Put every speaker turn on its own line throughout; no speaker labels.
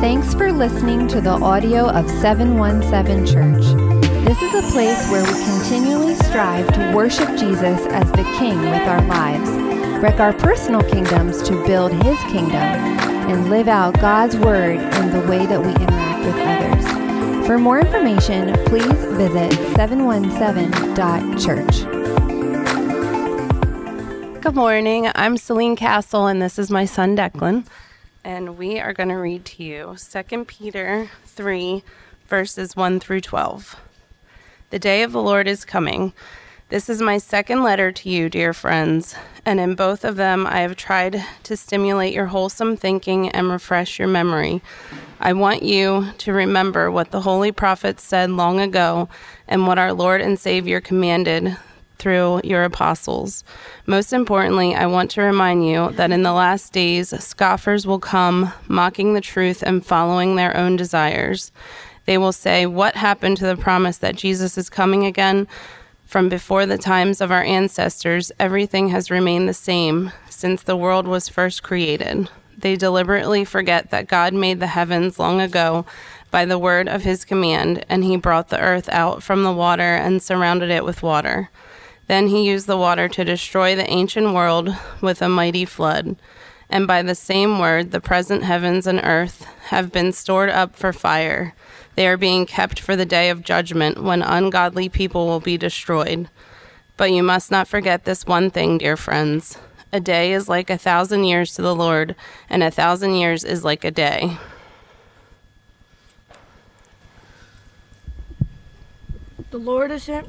Thanks for listening to the audio of 717 Church. This is a place where we continually strive to worship Jesus as the King with our lives, wreck our personal kingdoms to build His kingdom, and live out God's Word in the way that we interact with others. For more information, please visit 717.church.
Good morning. I'm Celine Castle, and this is my son Declan and we are going to read to you 2 Peter 3, verses 1 through 12. The day of the Lord is coming. This is my second letter to you, dear friends, and in both of them I have tried to stimulate your wholesome thinking and refresh your memory. I want you to remember what the holy prophets said long ago and what our Lord and Savior commanded through your apostles. Most importantly, I want to remind you that in the last days, scoffers will come, mocking the truth and following their own desires. They will say, What happened to the promise that Jesus is coming again? From before the times of our ancestors, everything has remained the same since the world was first created. They deliberately forget that God made the heavens long ago by the word of his command, and he brought the earth out from the water and surrounded it with water. Then he used the water to destroy the ancient world with a mighty flood. And by the same word, the present heavens and earth have been stored up for fire. They are being kept for the day of judgment when ungodly people will be destroyed. But you must not forget this one thing, dear friends. A day is like a thousand years to the Lord, and a thousand years is like a day.
The Lord isn't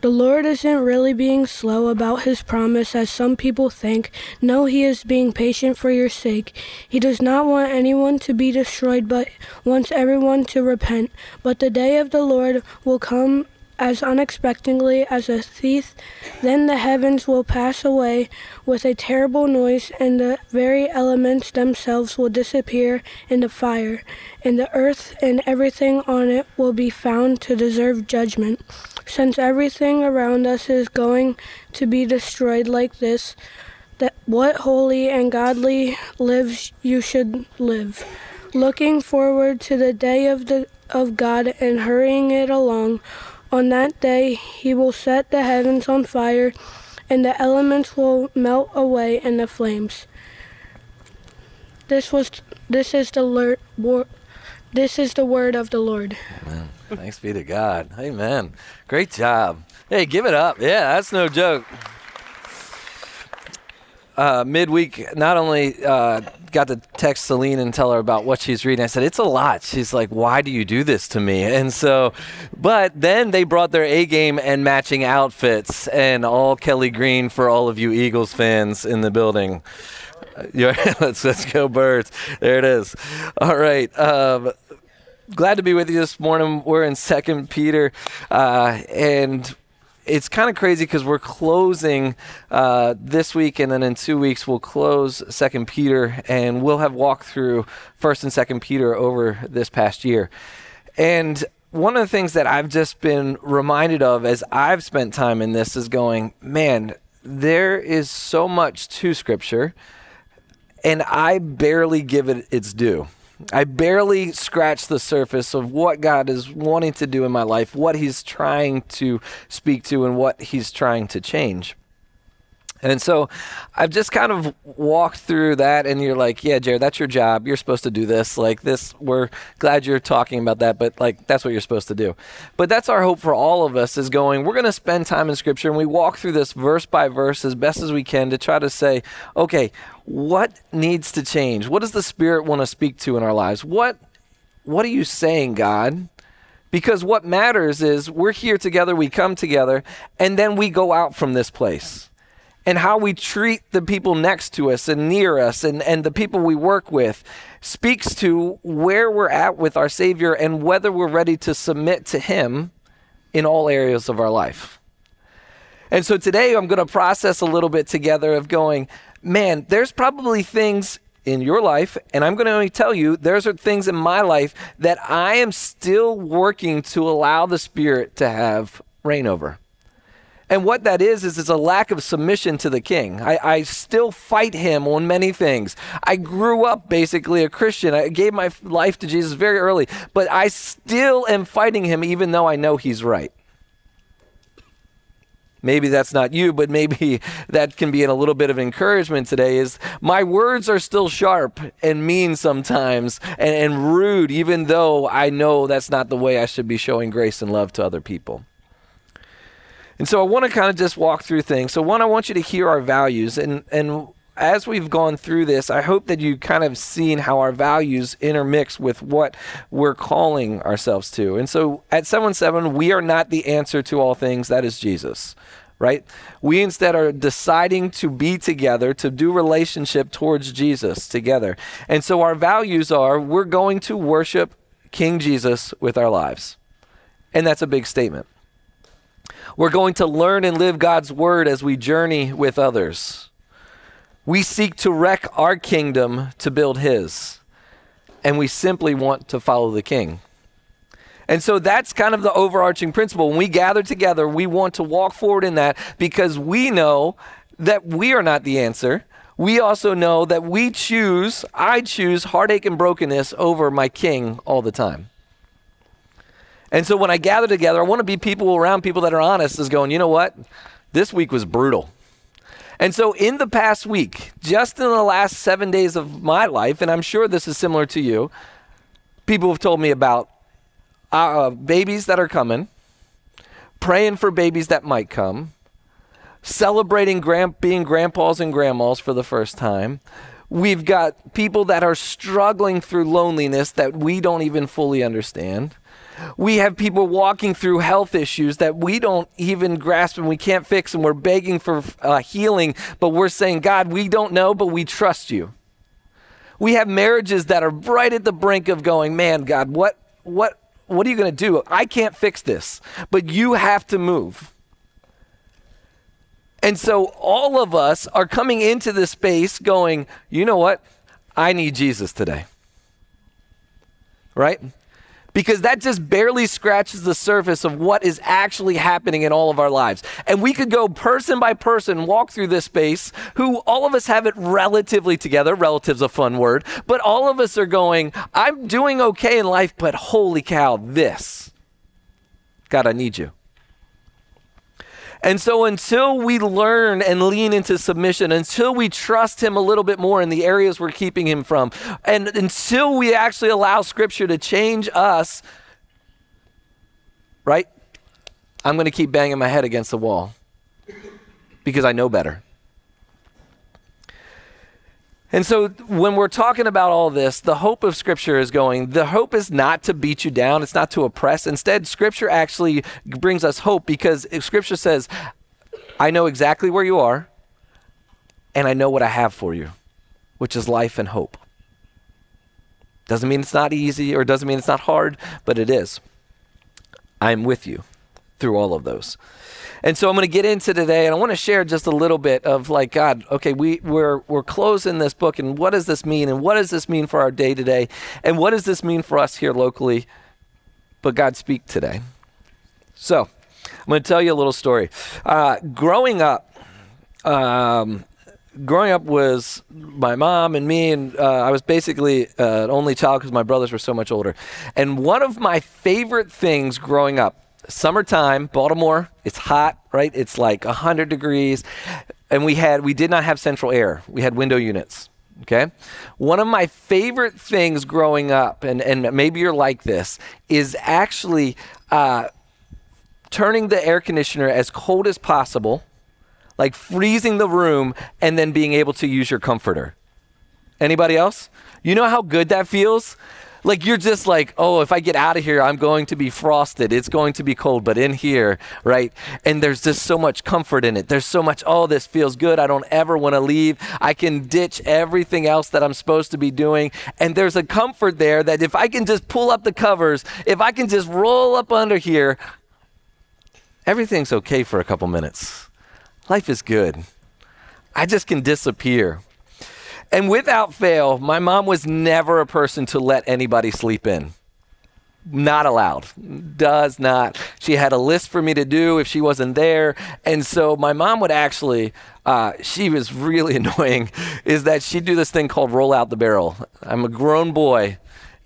The Lord isn't really being slow about his promise as some people think. No, he is being patient for your sake. He does not want anyone to be destroyed, but wants everyone to repent. But the day of the Lord will come as unexpectedly as a thief. Then the heavens will pass away with a terrible noise, and the very elements themselves will disappear in the fire, and the earth and everything on it will be found to deserve judgment. Since everything around us is going to be destroyed like this, that what holy and godly lives you should live, looking forward to the day of the of God and hurrying it along on that day he will set the heavens on fire, and the elements will melt away in the flames. This was this is the Lord, this is the word of the Lord.
Amen. Thanks be to God. Amen. Great job. Hey, give it up. Yeah, that's no joke uh, midweek, not only uh, got to text Celine and tell her about what she's reading. I said, It's a lot. She's like, Why do you do this to me? And so, but then they brought their A game and matching outfits and all Kelly Green for all of you Eagles fans in the building. Let's, let's go, birds. There it is. All right. Um, glad to be with you this morning. We're in Second Peter, uh, and it's kind of crazy because we're closing uh, this week, and then in two weeks we'll close Second Peter, and we'll have walked through First and Second Peter over this past year. And one of the things that I've just been reminded of as I've spent time in this is going, man, there is so much to Scripture, and I barely give it its due. I barely scratch the surface of what God is wanting to do in my life, what He's trying to speak to, and what He's trying to change. And so I've just kind of walked through that, and you're like, yeah, Jared, that's your job. You're supposed to do this. Like, this, we're glad you're talking about that, but like, that's what you're supposed to do. But that's our hope for all of us is going, we're going to spend time in Scripture, and we walk through this verse by verse as best as we can to try to say, okay, what needs to change? What does the Spirit want to speak to in our lives? What, what are you saying, God? Because what matters is we're here together, we come together, and then we go out from this place and how we treat the people next to us and near us and, and the people we work with speaks to where we're at with our Savior and whether we're ready to submit to Him in all areas of our life. And so today I'm going to process a little bit together of going, man, there's probably things in your life, and I'm going to tell you, there's things in my life that I am still working to allow the Spirit to have reign over. And what that is, is it's a lack of submission to the king. I, I, still fight him on many things. I grew up basically a Christian. I gave my life to Jesus very early, but I still am fighting him even though I know he's right. Maybe that's not you, but maybe that can be a little bit of encouragement today is my words are still sharp and mean sometimes and, and rude, even though I know that's not the way I should be showing grace and love to other people. And so I want to kind of just walk through things. So one, I want you to hear our values and, and as we've gone through this, I hope that you kind of seen how our values intermix with what we're calling ourselves to. And so at 717, we are not the answer to all things. That is Jesus right? We instead are deciding to be together, to do relationship towards Jesus together. And so our values are we're going to worship King Jesus with our lives. And that's a big statement. We're going to learn and live God's word as we journey with others. We seek to wreck our kingdom to build his. And we simply want to follow the king. And so that's kind of the overarching principle. When we gather together, we want to walk forward in that because we know that we are not the answer. We also know that we choose, I choose heartache and brokenness over my king all the time. And so when I gather together, I want to be people around people that are honest, is going, you know what? This week was brutal. And so, in the past week, just in the last seven days of my life, and I'm sure this is similar to you, people have told me about uh, babies that are coming, praying for babies that might come, celebrating grand- being grandpas and grandmas for the first time. We've got people that are struggling through loneliness that we don't even fully understand. We have people walking through health issues that we don't even grasp and we can't fix, and we're begging for uh, healing, but we're saying, God, we don't know, but we trust you. We have marriages that are right at the brink of going, man, God, what, what, what are you going to do? I can't fix this, but you have to move. And so all of us are coming into this space going, you know what? I need Jesus today. Right? Because that just barely scratches the surface of what is actually happening in all of our lives. And we could go person by person, walk through this space, who all of us have it relatively together. Relative's a fun word, but all of us are going, I'm doing okay in life, but holy cow, this. God, I need you. And so, until we learn and lean into submission, until we trust Him a little bit more in the areas we're keeping Him from, and until we actually allow Scripture to change us, right? I'm going to keep banging my head against the wall because I know better. And so when we're talking about all this, the hope of Scripture is going, the hope is not to beat you down, it's not to oppress. Instead, Scripture actually brings us hope because Scripture says, I know exactly where you are, and I know what I have for you, which is life and hope. Doesn't mean it's not easy or doesn't mean it's not hard, but it is. I'm with you through all of those. And so I'm going to get into today, and I want to share just a little bit of like God. Okay, we we're we're closing this book, and what does this mean? And what does this mean for our day today? And what does this mean for us here locally? But God, speak today. So I'm going to tell you a little story. Uh, growing up, um, growing up was my mom and me, and uh, I was basically uh, an only child because my brothers were so much older. And one of my favorite things growing up summertime, Baltimore, it's hot, right? It's like 100 degrees. And we had we did not have central air. We had window units. Okay? One of my favorite things growing up, and, and maybe you're like this, is actually uh, turning the air conditioner as cold as possible, like freezing the room, and then being able to use your comforter. Anybody else? You know how good that feels? Like you're just like, oh, if I get out of here, I'm going to be frosted. It's going to be cold. But in here, right? And there's just so much comfort in it. There's so much, oh, this feels good. I don't ever want to leave. I can ditch everything else that I'm supposed to be doing. And there's a comfort there that if I can just pull up the covers, if I can just roll up under here, everything's okay for a couple minutes. Life is good. I just can disappear. And without fail, my mom was never a person to let anybody sleep in. not allowed. Does not. She had a list for me to do if she wasn't there. And so my mom would actually, uh, she was really annoying, is that she'd do this thing called roll out the barrel. I'm a grown boy.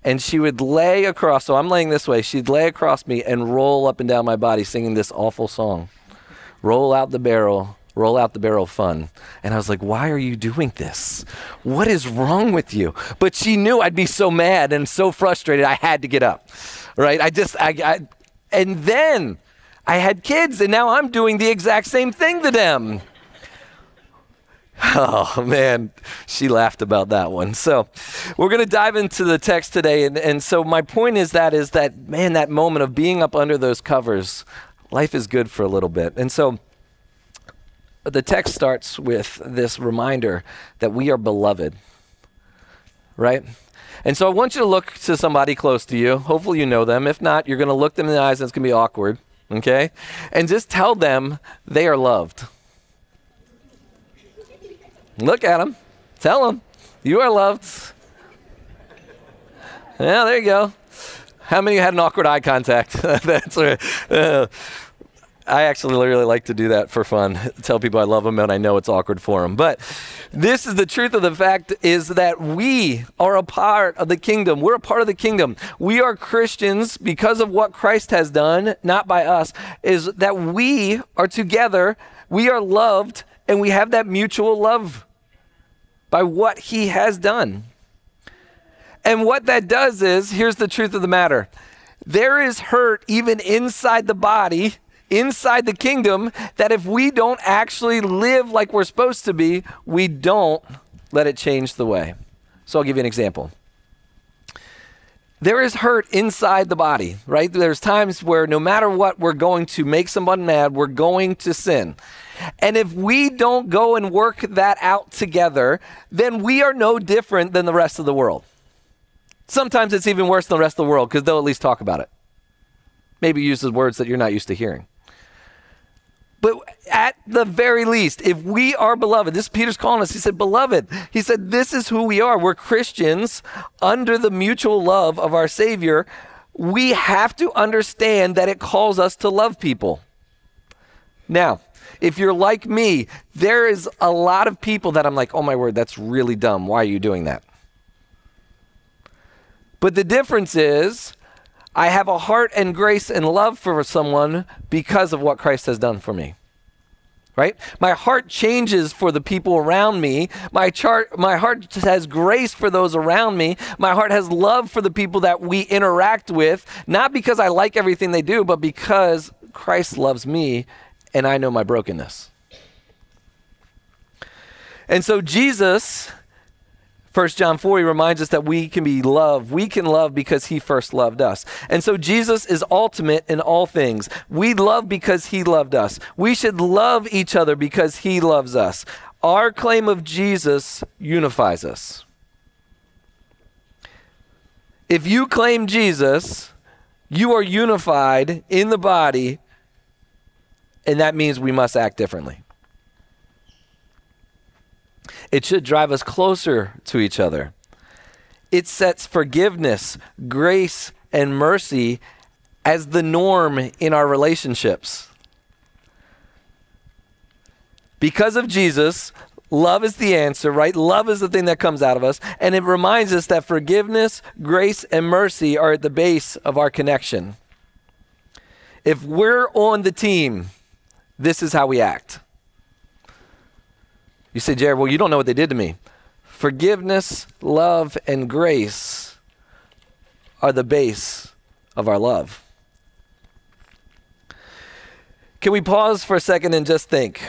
And she would lay across, so I'm laying this way, she'd lay across me and roll up and down my body singing this awful song. Roll out the barrel, roll out the barrel fun. And I was like, why are you doing this? What is wrong with you? But she knew I'd be so mad and so frustrated, I had to get up, right? I just, I, I and then I had kids, and now I'm doing the exact same thing to them. Oh man, she laughed about that one. So we're going to dive into the text today, and, and so my point is that is that man, that moment of being up under those covers, life is good for a little bit, and so the text starts with this reminder that we are beloved, right? And so I want you to look to somebody close to you. Hopefully, you know them. If not, you're going to look them in the eyes and it's going to be awkward, okay? And just tell them they are loved. Look at them. Tell them you are loved. Yeah, there you go. How many had an awkward eye contact? That's right. I actually really like to do that for fun. Tell people I love them and I know it's awkward for them. But this is the truth of the fact is that we are a part of the kingdom. We're a part of the kingdom. We are Christians because of what Christ has done, not by us, is that we are together, we are loved, and we have that mutual love by what he has done. And what that does is, here's the truth of the matter. There is hurt even inside the body inside the kingdom that if we don't actually live like we're supposed to be, we don't let it change the way. So I'll give you an example. There is hurt inside the body, right? There's times where no matter what, we're going to make someone mad, we're going to sin. And if we don't go and work that out together, then we are no different than the rest of the world. Sometimes it's even worse than the rest of the world because they'll at least talk about it. Maybe uses words that you're not used to hearing. But at the very least, if we are beloved, this Peter's calling us, he said, Beloved, he said, this is who we are. We're Christians under the mutual love of our Savior. We have to understand that it calls us to love people. Now, if you're like me, there is a lot of people that I'm like, oh my word, that's really dumb. Why are you doing that? But the difference is, I have a heart and grace and love for someone because of what Christ has done for me. Right? My heart changes for the people around me. My my heart has grace for those around me. My heart has love for the people that we interact with, not because I like everything they do, but because Christ loves me and I know my brokenness. And so Jesus 1 John 4, he reminds us that we can be loved. We can love because he first loved us. And so Jesus is ultimate in all things. We love because he loved us. We should love each other because he loves us. Our claim of Jesus unifies us. If you claim Jesus, you are unified in the body, and that means we must act differently. It should drive us closer to each other. It sets forgiveness, grace, and mercy as the norm in our relationships. Because of Jesus, love is the answer, right? Love is the thing that comes out of us. And it reminds us that forgiveness, grace, and mercy are at the base of our connection. If we're on the team, this is how we act. You say, Jared, well, you don't know what they did to me. Forgiveness, love, and grace are the base of our love. Can we pause for a second and just think?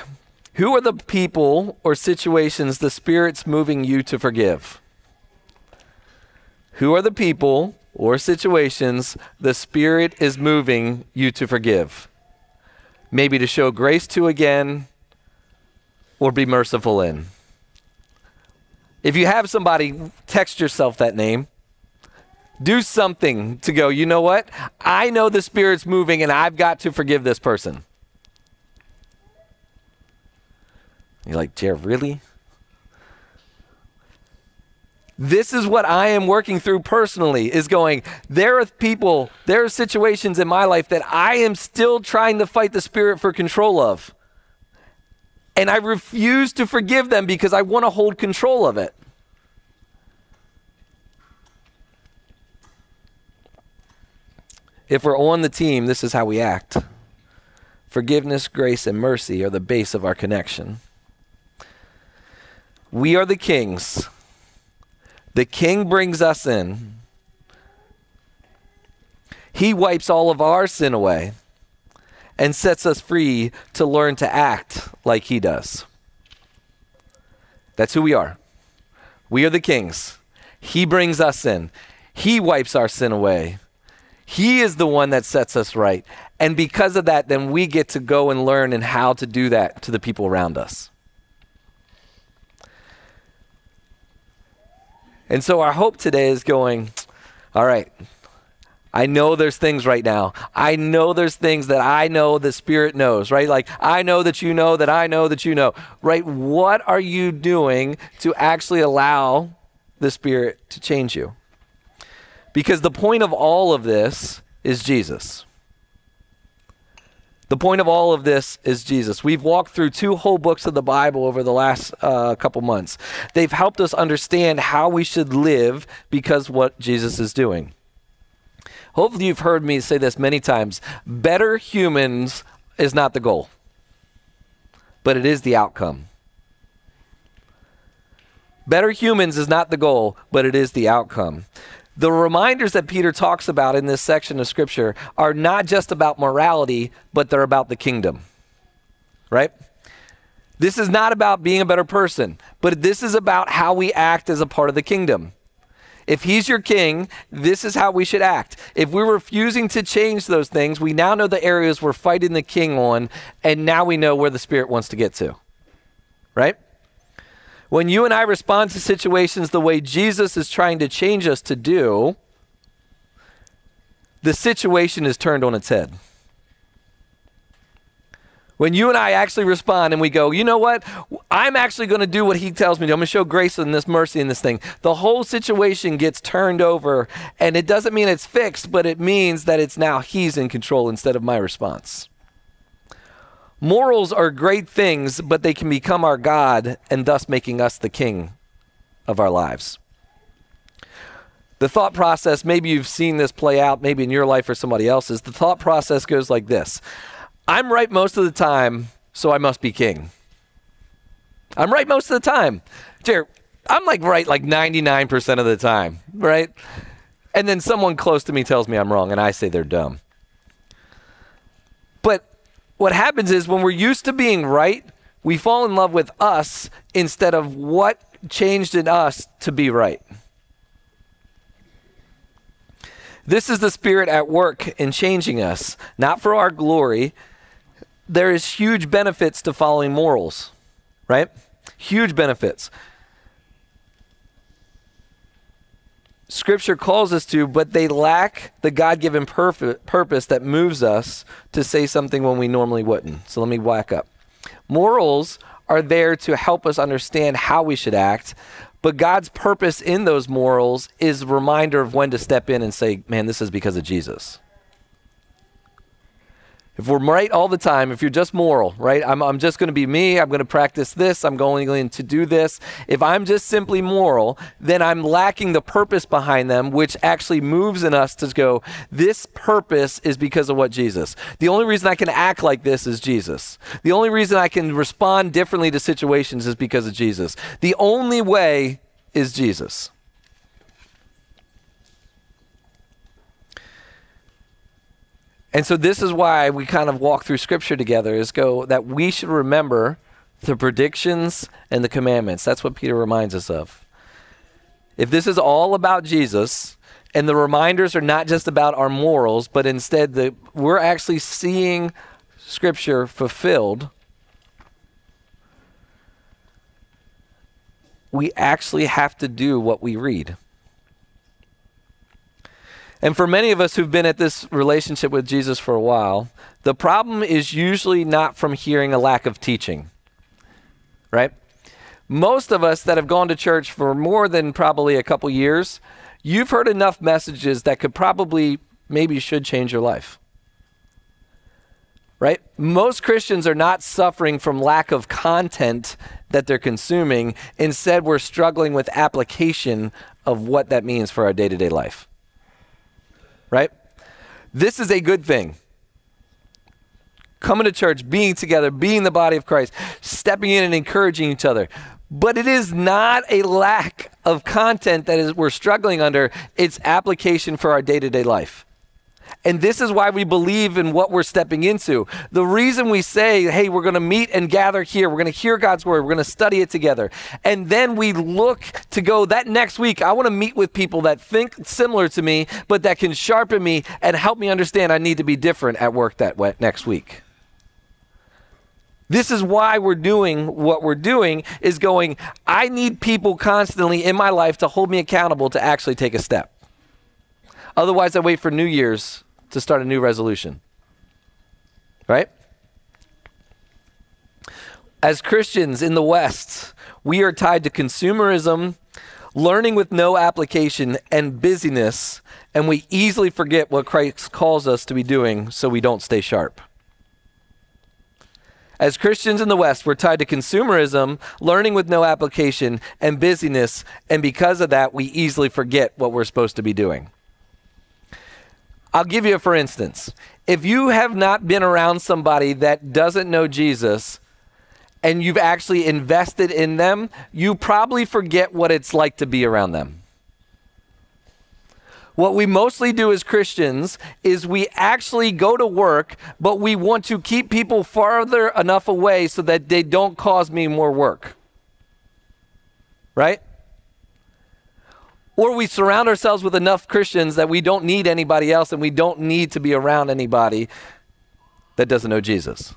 Who are the people or situations the Spirit's moving you to forgive? Who are the people or situations the Spirit is moving you to forgive? Maybe to show grace to again, or be merciful in. If you have somebody, text yourself that name. Do something to go, you know what? I know the Spirit's moving and I've got to forgive this person. You're like, Jared, really? this is what I am working through personally is going, there are people, there are situations in my life that I am still trying to fight the spirit for control of. And I refuse to forgive them because I want to hold control of it. If we're on the team, this is how we act. Forgiveness, grace, and mercy are the base of our connection. We are the kings. The king brings us in. He wipes all of our sin away and sets us free to learn to act like he does. That's who we are. We are the kings. He brings us in. He wipes our sin away he is the one that sets us right. And because of that, then we get to go and learn and how to do that to the people around us. And so our hope today is going, all right, I know there's things right now. I know there's things that I know the Spirit knows, right? Like, I know that you know that I know that you know, right? What are you doing to actually allow the Spirit to change you? Because the point of all of this is Jesus. The point of all of this is Jesus. We've walked through two whole books of the Bible over the last uh, couple months. They've helped us understand how we should live because what Jesus is doing. Hopefully, you've heard me say this many times. Better humans is not the goal, but it is the outcome. Better humans is not the goal, but it is the outcome. The reminders that Peter talks about in this section of Scripture are not just about morality, but they're about the kingdom. Right? This is not about being a better person, but this is about how we act as a part of the kingdom. If he's your king, this is how we should act. If we're refusing to change those things, we now know the areas we're fighting the king on, and now we know where the Spirit wants to get to. Right? When you and I respond to situations the way Jesus is trying to change us to do, the situation is turned on its head. When you and I actually respond and we go, you know what? I'm actually going to do what he tells me to. I'm going to show grace and this mercy in this thing. The whole situation gets turned over, and it doesn't mean it's fixed, but it means that it's now he's in control instead of my response. Morals are great things, but they can become our God and thus making us the king of our lives. The thought process, maybe you've seen this play out, maybe in your life or somebody else's. The thought process goes like this I'm right most of the time, so I must be king. I'm right most of the time. Jared, I'm like right like 99% of the time, right? And then someone close to me tells me I'm wrong, and I say they're dumb. But what happens is when we're used to being right, we fall in love with us instead of what changed in us to be right. This is the Spirit at work in changing us, not for our glory. There is huge benefits to following morals, right? Huge benefits. Scripture calls us to, but they lack the God given purpose that moves us to say something when we normally wouldn't. So let me whack up. Morals are there to help us understand how we should act, but God's purpose in those morals is a reminder of when to step in and say, man, this is because of Jesus. If we're right all the time, if you're just moral, right? I'm, I'm just going to be me. I'm going to practice this. I'm going to do this. If I'm just simply moral, then I'm lacking the purpose behind them, which actually moves in us to go, this purpose is because of what Jesus. The only reason I can act like this is Jesus. The only reason I can respond differently to situations is because of Jesus. The only way is Jesus. And so this is why we kind of walk through scripture together is go that we should remember the predictions and the commandments. That's what Peter reminds us of. If this is all about Jesus and the reminders are not just about our morals, but instead that we're actually seeing scripture fulfilled, we actually have to do what we read. And for many of us who've been at this relationship with Jesus for a while, the problem is usually not from hearing a lack of teaching, right? most of us that have gone to church for more than probably a couple years, you've heard enough messages that could probably, maybe should change your life. Right? Most Christians are not suffering from lack of content that they're consuming. Instead, we're struggling with application of what that means for our day to day life. Right? This is a good thing coming to church, being together, being the body of Christ, stepping in and encouraging each other. But it is not a lack of content that is, we're struggling under, it's application for our day to day life. And this is why we believe in what we're stepping into. The reason we say, hey, we're going to meet and gather here, we're going to hear God's word, we're going to study it together. And then we look to go that next week, I want to meet with people that think similar to me, but that can sharpen me and help me understand I need to be different at work that next week. This is why we're doing what we're doing is going, I need people constantly in my life to hold me accountable to actually take a step. Otherwise, I wait for New Year's to start a new resolution. Right? As Christians in the West, we are tied to consumerism, learning with no application, and busyness, and we easily forget what Christ calls us to be doing so we don't stay sharp. As Christians in the West, we're tied to consumerism, learning with no application, and busyness, and because of that, we easily forget what we're supposed to be doing. I'll give you a for instance. If you have not been around somebody that doesn't know Jesus and you've actually invested in them, you probably forget what it's like to be around them. What we mostly do as Christians is we actually go to work, but we want to keep people farther enough away so that they don't cause me more work. Right? Or we surround ourselves with enough Christians that we don't need anybody else and we don't need to be around anybody that doesn't know Jesus.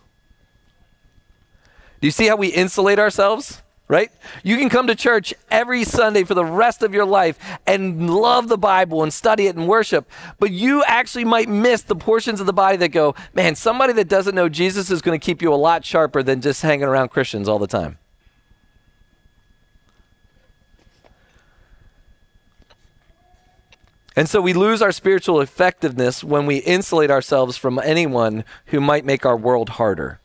Do you see how we insulate ourselves? right? You can come to church every Sunday for the rest of your life and love the Bible and study it and worship, but you actually might miss the portions of the body that go, man, somebody that doesn't know Jesus is going to keep you a lot sharper than just hanging around Christians all the time. And so we lose our spiritual effectiveness when we insulate ourselves from anyone who might make our world harder.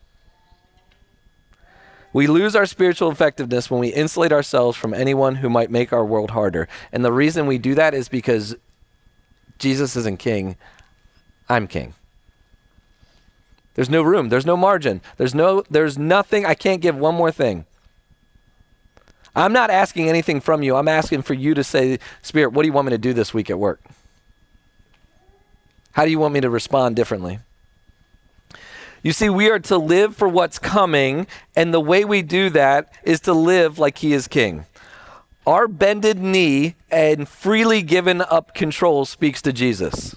We lose our spiritual effectiveness when we insulate ourselves from anyone who might make our world harder. And the reason we do that is because Jesus isn't king, I'm king. There's no room, there's no margin. There's no there's nothing I can't give one more thing. I'm not asking anything from you. I'm asking for you to say, Spirit, what do you want me to do this week at work? How do you want me to respond differently? You see, we are to live for what's coming, and the way we do that is to live like He is King. Our bended knee and freely given up control speaks to Jesus.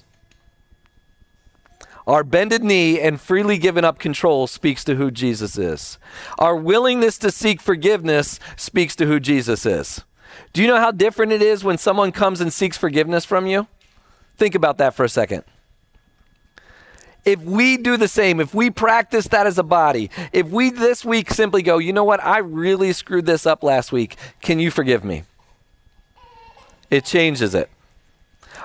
Our bended knee and freely given up control speaks to who Jesus is. Our willingness to seek forgiveness speaks to who Jesus is. Do you know how different it is when someone comes and seeks forgiveness from you? Think about that for a second if we do the same, if we practice that as a body, if we this week simply go, you know what, I really screwed this up last week, can you forgive me? It changes it.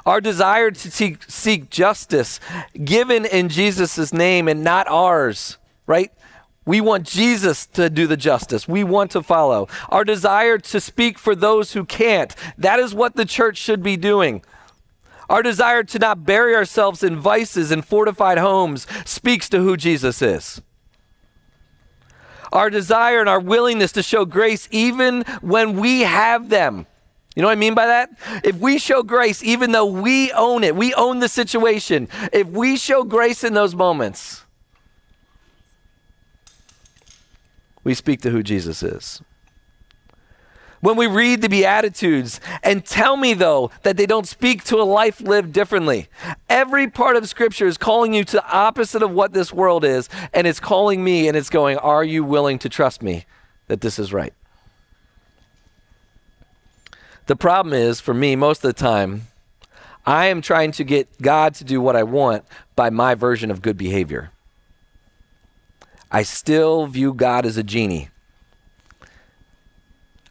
Our desire to seek, seek justice given in Jesus' name and not ours, right? We want Jesus to do the justice. We want to follow. Our desire to speak for those who can't. That is what the church should be doing. Our desire to not bury ourselves in vices and fortified homes speaks to who Jesus is. Our desire and our willingness to show grace even when we have them. You know what I mean by that? If we show grace, even though we own it, we own the situation, if we show grace in those moments, we speak to who Jesus is when we read the Beatitudes and tell me, though, that they don't speak to a life lived differently. Every part of Scripture is calling you to the opposite of what this world is, and it's calling me and it's going, Are you willing to trust me that this is right? The problem is, for me, most of the time, I am trying to get God to do what I want by my version of good behavior. I still view God as a genie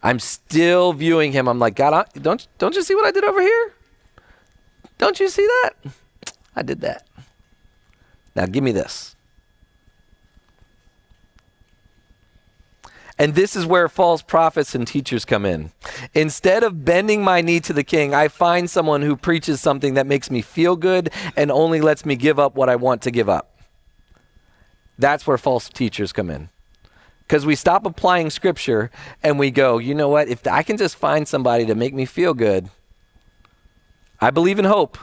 I'm still viewing him. I'm like, God, don't, don't you see what I did over here? Don't you see that? I did that. Now give me this. And this is where false prophets and teachers come in. Instead of bending my knee to the king, I find someone who preaches something that makes me feel good and only lets me give up what I want to give up. That's where false teachers come in. Because we stop applying scripture and we go, you know what? If I can just find somebody to make me feel good, I believe in hope.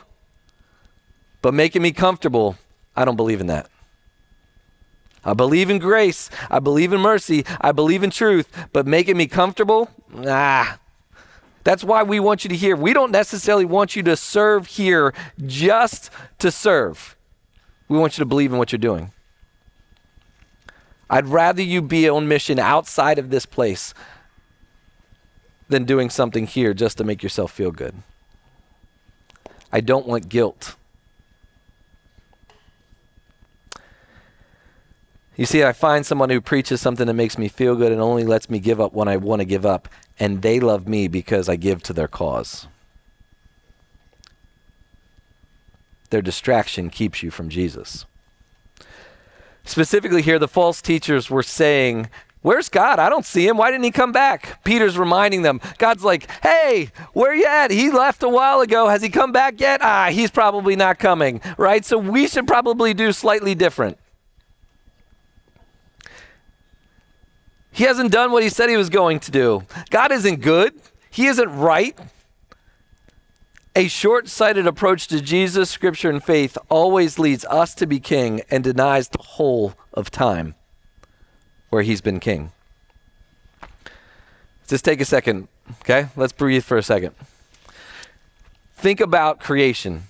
But making me comfortable, I don't believe in that. I believe in grace. I believe in mercy. I believe in truth. But making me comfortable? Nah. That's why we want you to hear. We don't necessarily want you to serve here just to serve. We want you to believe in what you're doing. I'd rather you be on mission outside of this place than doing something here just to make yourself feel good. I don't want guilt. You see, I find someone who preaches something that makes me feel good and only lets me give up when I want to give up, and they love me because I give to their cause. Their distraction keeps you from Jesus. Specifically, here, the false teachers were saying, Where's God? I don't see him. Why didn't he come back? Peter's reminding them. God's like, Hey, where you at? He left a while ago. Has he come back yet? Ah, he's probably not coming, right? So we should probably do slightly different. He hasn't done what he said he was going to do. God isn't good. He isn't right. A short sighted approach to Jesus, Scripture, and faith always leads us to be king and denies the whole of time where he's been king. Just take a second, okay? Let's breathe for a second. Think about creation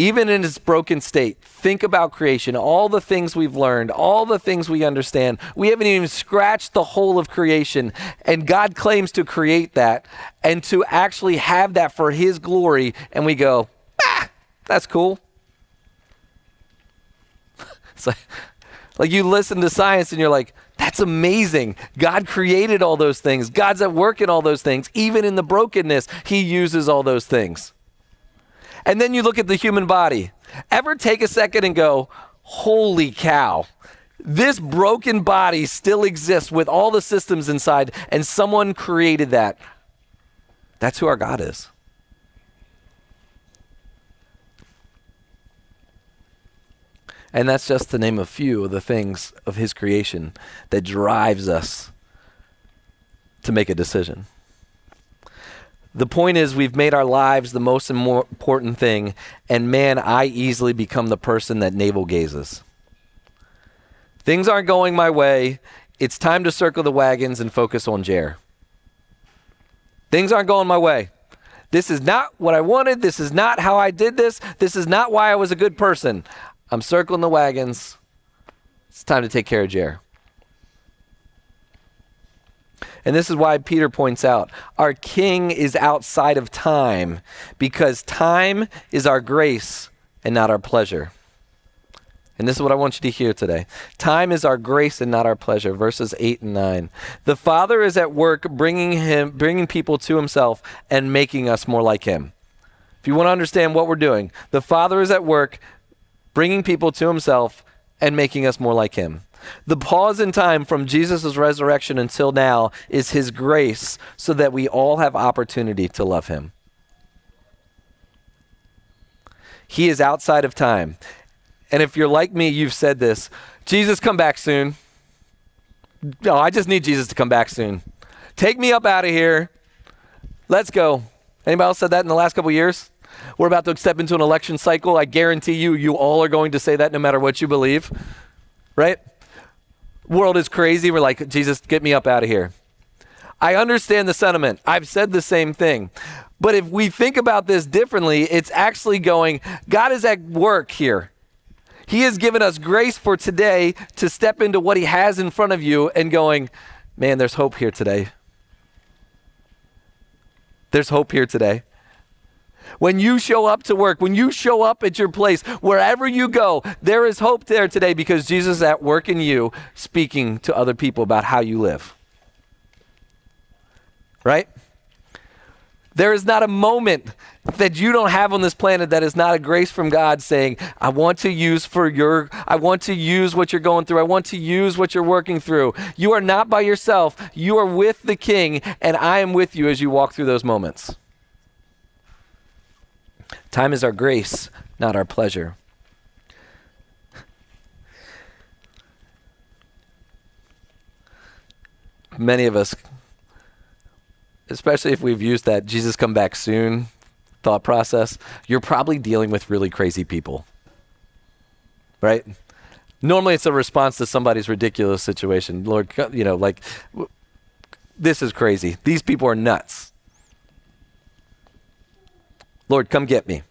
even in its broken state, think about creation, all the things we've learned, all the things we understand. We haven't even scratched the whole of creation. And God claims to create that and to actually have that for His glory. And we go, ah, that's cool. it's like, like you listen to science and you're like, that's amazing. God created all those things. God's at work in all those things. Even in the brokenness, He uses all those things. And then you look at the human body. Ever take a second and go, holy cow, this broken body still exists with all the systems inside, and someone created that. That's who our God is. And that's just to name a few of the things of His creation that drives us to make a decision. The point is, we've made our lives the most important thing, and man, I easily become the person that navel gazes. Things aren't going my way. It's time to circle the wagons and focus on Jer. Things aren't going my way. This is not what I wanted. This is not how I did this. This is not why I was a good person. I'm circling the wagons. It's time to take care of Jer. And this is why Peter points out our king is outside of time because time is our grace and not our pleasure. And this is what I want you to hear today. Time is our grace and not our pleasure. Verses 8 and 9. The Father is at work bringing him bringing people to himself and making us more like him. If you want to understand what we're doing, the Father is at work bringing people to himself and making us more like him. The pause in time from Jesus' resurrection until now is his grace so that we all have opportunity to love him. He is outside of time. And if you're like me, you've said this Jesus, come back soon. No, I just need Jesus to come back soon. Take me up out of here. Let's go. Anybody else said that in the last couple years? We're about to step into an election cycle. I guarantee you, you all are going to say that no matter what you believe, right? world is crazy. We're like, Jesus, get me up out of here. I understand the sentiment. I've said the same thing. But if we think about this differently, it's actually going, God is at work here. He has given us grace for today to step into what He has in front of you and going, man, there's hope here today. There's hope here today. When you show up to work, when you show up at your place, wherever you go, there is hope there today because Jesus is at work in you, speaking to other people about how you live. right? There is not a moment that you don't have on this planet that is not a grace from God saying, I want to use for your, I want to use what you're going through. I want to use what you're working through. You are not by yourself. You are with the King, and I am with you as you walk through those moments. Time is our grace, not our pleasure. Many of us especially if we've used that Jesus come back soon thought process, you're probably dealing with really crazy people. Right? Normally it's a response to somebody's ridiculous situation. Lord, you know, like this is crazy. These people are nuts. Lord, come get me.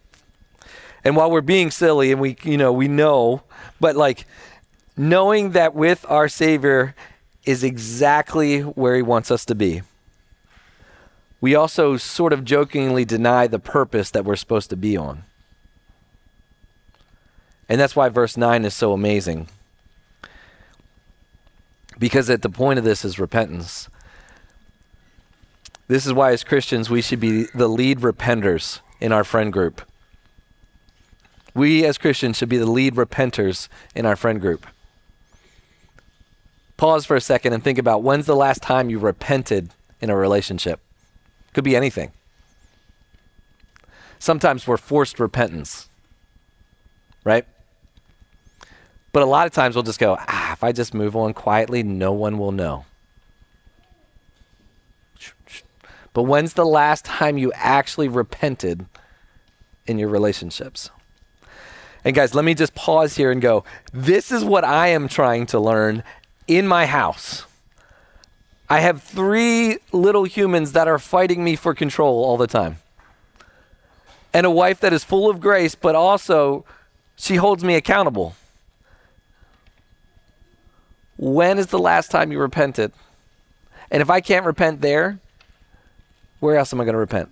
And while we're being silly and we, you know, we know, but like knowing that with our Savior is exactly where He wants us to be we also sort of jokingly deny the purpose that we're supposed to be on. And that's why verse 9 is so amazing. Because at the point of this is repentance. This is why, as Christians, we should be the lead repenters in our friend group. We, as Christians, should be the lead repenters in our friend group. Pause for a second and think about when's the last time you repented in a relationship? Could be anything. Sometimes we're forced repentance, right? But a lot of times we'll just go, ah, if I just move on quietly, no one will know. But when's the last time you actually repented in your relationships? And guys, let me just pause here and go, this is what I am trying to learn in my house. I have three little humans that are fighting me for control all the time. And a wife that is full of grace, but also she holds me accountable. When is the last time you repented? And if I can't repent there, where else am I going to repent?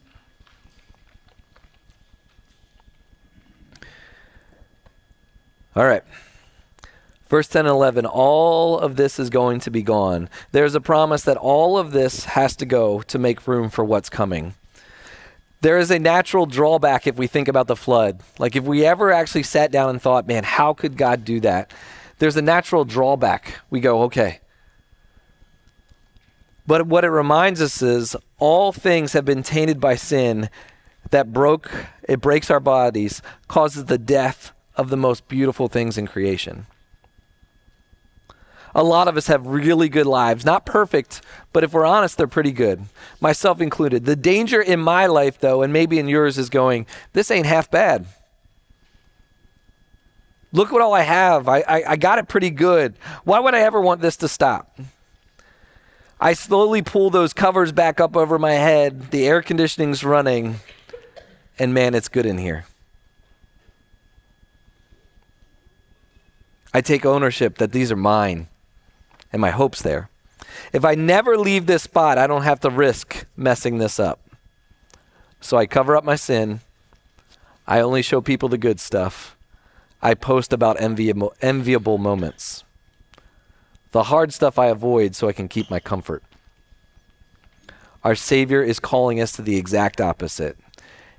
All right. Verse 10 and 11, all of this is going to be gone. There's a promise that all of this has to go to make room for what's coming. There is a natural drawback if we think about the flood. Like if we ever actually sat down and thought, man, how could God do that? There's a natural drawback. We go, okay. But what it reminds us is all things have been tainted by sin that broke, it breaks our bodies, causes the death of the most beautiful things in creation a lot of us have really good lives. Not perfect, but if we're honest, they're pretty good, myself included. The danger in my life, though, and maybe in yours, is going, this ain't half bad. Look what all I have. I, I, I got it pretty good. Why would I ever want this to stop? I slowly pull those covers back up over my head. The air conditioning's running. And man, it's good in here. I take ownership that these are mine and my hopes there. If I never leave this spot, I don't have to risk messing this up. So I cover up my sin. I only show people the good stuff. I post about enviable, enviable moments. The hard stuff I avoid so I can keep my comfort. Our Savior is calling us to the exact opposite.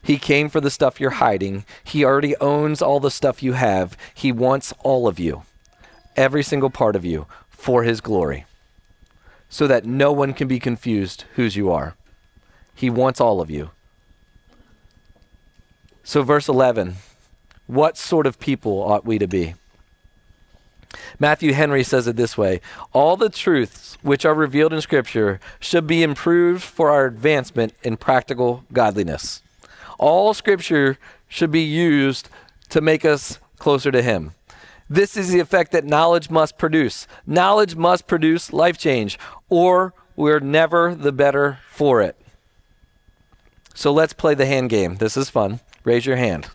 He came for the stuff you're hiding. He already owns all the stuff you have. He wants all of you, every single part of you, for his glory, so that no one can be confused whose you are. He wants all of you. So, verse 11 what sort of people ought we to be? Matthew Henry says it this way All the truths which are revealed in Scripture should be improved for our advancement in practical godliness. All Scripture should be used to make us closer to Him. This is the effect that knowledge must produce. Knowledge must produce life change, or we're never the better for it. So let's play the hand game. This is fun. Raise your hand.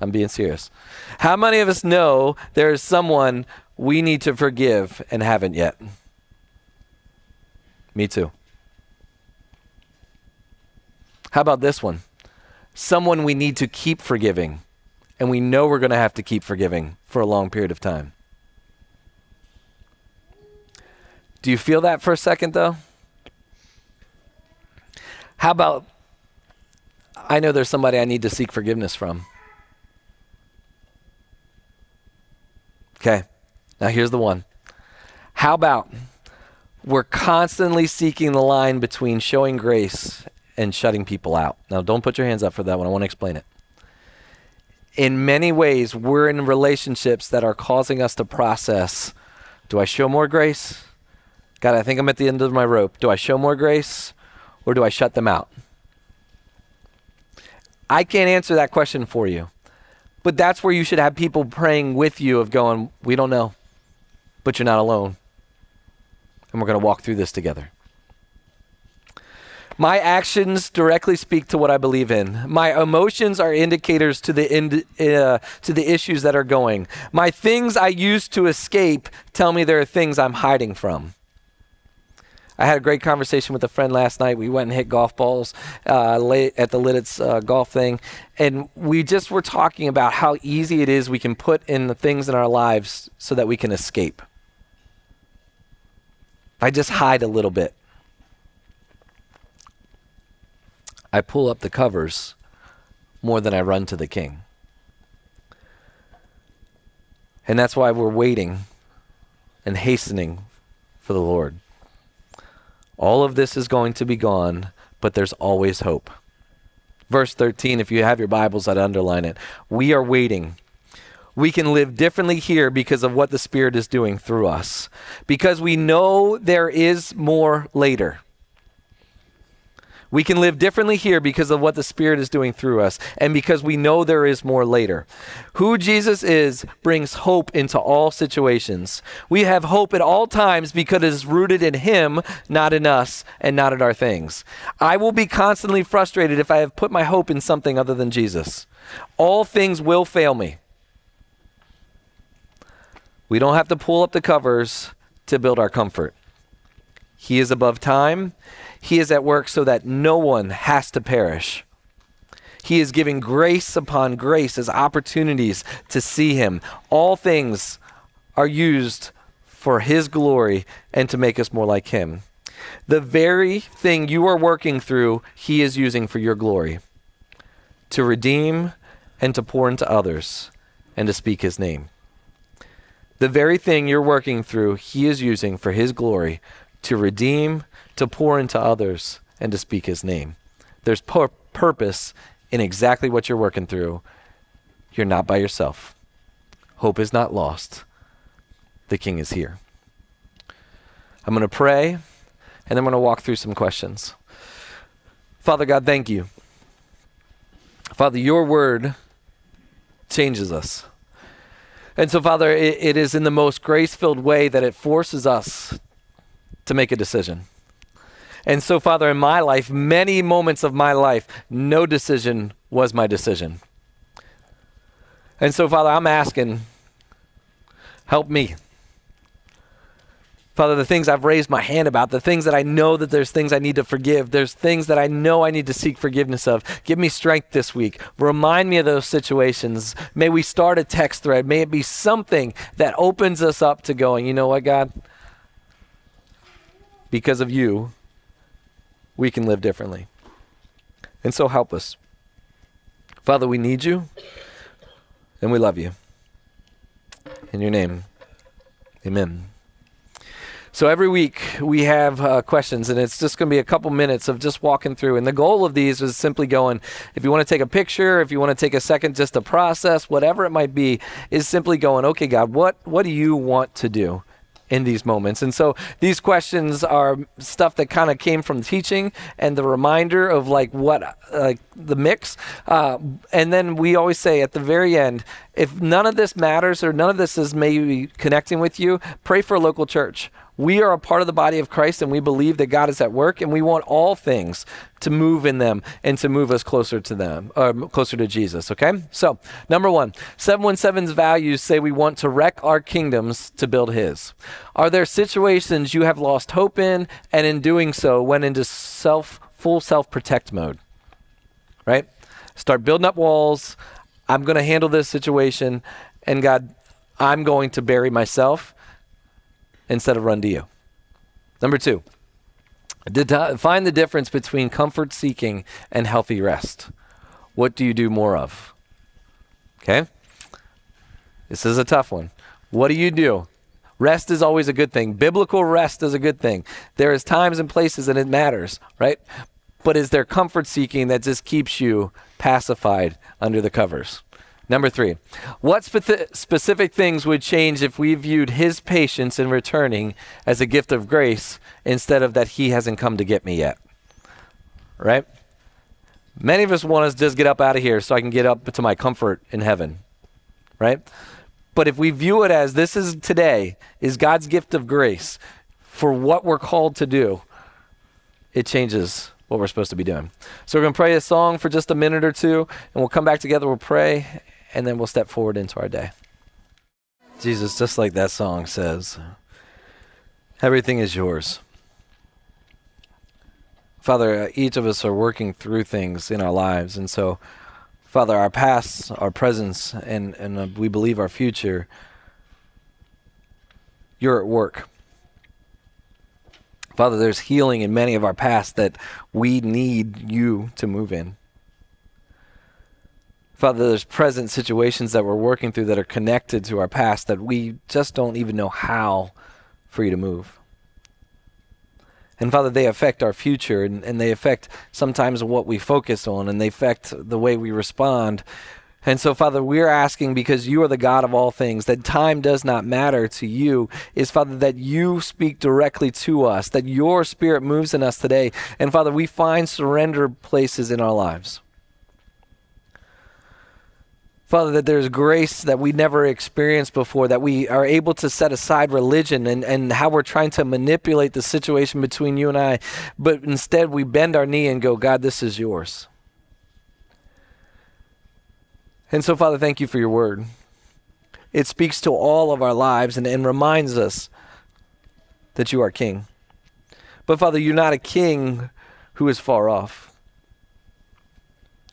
I'm being serious. How many of us know there is someone we need to forgive and haven't yet? Me too. How about this one? Someone we need to keep forgiving and we know we're going to have to keep forgiving for a long period of time. Do you feel that for a second, though? How about I know there's somebody I need to seek forgiveness from? Okay, now here's the one. How about we're constantly seeking the line between showing grace and shutting people out? Now, don't put your hands up for that one. I want to explain it. In many ways, we're in relationships that are causing us to process do I show more grace? God, I think I'm at the end of my rope. Do I show more grace or do I shut them out? I can't answer that question for you. But that's where you should have people praying with you of going, we don't know, but you're not alone. And we're going to walk through this together. My actions directly speak to what I believe in. My emotions are indicators to the ind- uh, to the issues that are going. My things I use to escape tell me there are things I'm hiding from. I had a great conversation with a friend last night. We went and hit golf balls uh, late at the Lititz uh, golf thing, and we just were talking about how easy it is we can put in the things in our lives so that we can escape. I just hide a little bit. I pull up the covers more than I run to the king. And that's why we're waiting and hastening for the Lord. All of this is going to be gone, but there's always hope. Verse 13, if you have your Bibles, I'd underline it. We are waiting. We can live differently here because of what the Spirit is doing through us, because we know there is more later. We can live differently here because of what the Spirit is doing through us and because we know there is more later. Who Jesus is brings hope into all situations. We have hope at all times because it is rooted in Him, not in us, and not in our things. I will be constantly frustrated if I have put my hope in something other than Jesus. All things will fail me. We don't have to pull up the covers to build our comfort. He is above time. He is at work so that no one has to perish. He is giving grace upon grace as opportunities to see Him. All things are used for His glory and to make us more like Him. The very thing you are working through, He is using for your glory to redeem and to pour into others and to speak His name. The very thing you're working through, He is using for His glory to redeem to pour into others, and to speak his name. There's pur- purpose in exactly what you're working through. You're not by yourself. Hope is not lost. The king is here. I'm going to pray, and I'm going to walk through some questions. Father God, thank you. Father, your word changes us. And so, Father, it, it is in the most grace filled way that it forces us to make a decision. And so, Father, in my life, many moments of my life, no decision was my decision. And so, Father, I'm asking, help me. Father, the things I've raised my hand about, the things that I know that there's things I need to forgive, there's things that I know I need to seek forgiveness of. Give me strength this week. Remind me of those situations. May we start a text thread. May it be something that opens us up to going, you know what, God? Because of you, we can live differently. And so help us. Father, we need you and we love you. In your name, amen. So every week we have uh, questions, and it's just going to be a couple minutes of just walking through. And the goal of these is simply going, if you want to take a picture, if you want to take a second just to process, whatever it might be, is simply going, okay, God, what, what do you want to do? in these moments. And so these questions are stuff that kind of came from teaching and the reminder of like what like the mix. Uh, and then we always say at the very end, if none of this matters or none of this is maybe connecting with you, pray for a local church we are a part of the body of Christ and we believe that God is at work and we want all things to move in them and to move us closer to them, or closer to Jesus, okay? So, number one, 717's values say we want to wreck our kingdoms to build His. Are there situations you have lost hope in and in doing so went into self, full self protect mode? Right? Start building up walls. I'm going to handle this situation and God, I'm going to bury myself instead of run to you. Number two, find the difference between comfort seeking and healthy rest. What do you do more of? Okay? This is a tough one. What do you do? Rest is always a good thing. Biblical rest is a good thing. There is times and places and it matters, right? But is there comfort seeking that just keeps you pacified under the covers? Number three, what spe- specific things would change if we viewed his patience in returning as a gift of grace instead of that he hasn't come to get me yet? Right? Many of us want to just get up out of here so I can get up to my comfort in heaven. Right? But if we view it as this is today, is God's gift of grace for what we're called to do, it changes what we're supposed to be doing. So we're going to pray a song for just a minute or two, and we'll come back together, we'll pray, and then we'll step forward into our day. Jesus, just like that song says, everything is yours. Father, uh, each of us are working through things in our lives, and so, Father, our past, our presence, and, and uh, we believe our future, you're at work. Father, there's healing in many of our past that we need you to move in. Father, there's present situations that we're working through that are connected to our past that we just don't even know how for you to move. And Father, they affect our future and, and they affect sometimes what we focus on and they affect the way we respond. And so, Father, we're asking because you are the God of all things, that time does not matter to you, is, Father, that you speak directly to us, that your spirit moves in us today. And, Father, we find surrender places in our lives. Father, that there's grace that we never experienced before, that we are able to set aside religion and, and how we're trying to manipulate the situation between you and I, but instead we bend our knee and go, God, this is yours. And so, Father, thank you for your word. It speaks to all of our lives and, and reminds us that you are king. But, Father, you're not a king who is far off.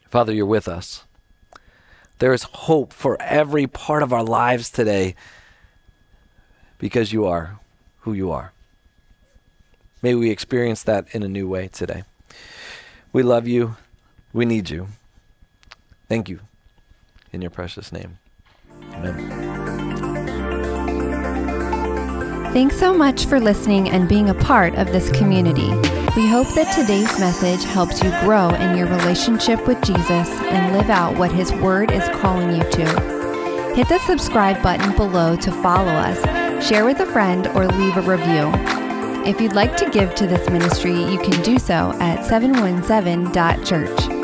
Father, you're with us. There is hope for every part of our lives today because you are who you are. May we experience that in a new way today. We love you. We need you. Thank you in your precious name. Amen.
Thanks so much for listening and being a part of this community. We hope that today's message helps you grow in your relationship with Jesus and live out what His Word is calling you to. Hit the subscribe button below to follow us, share with a friend, or leave a review. If you'd like to give to this ministry, you can do so at 717.church.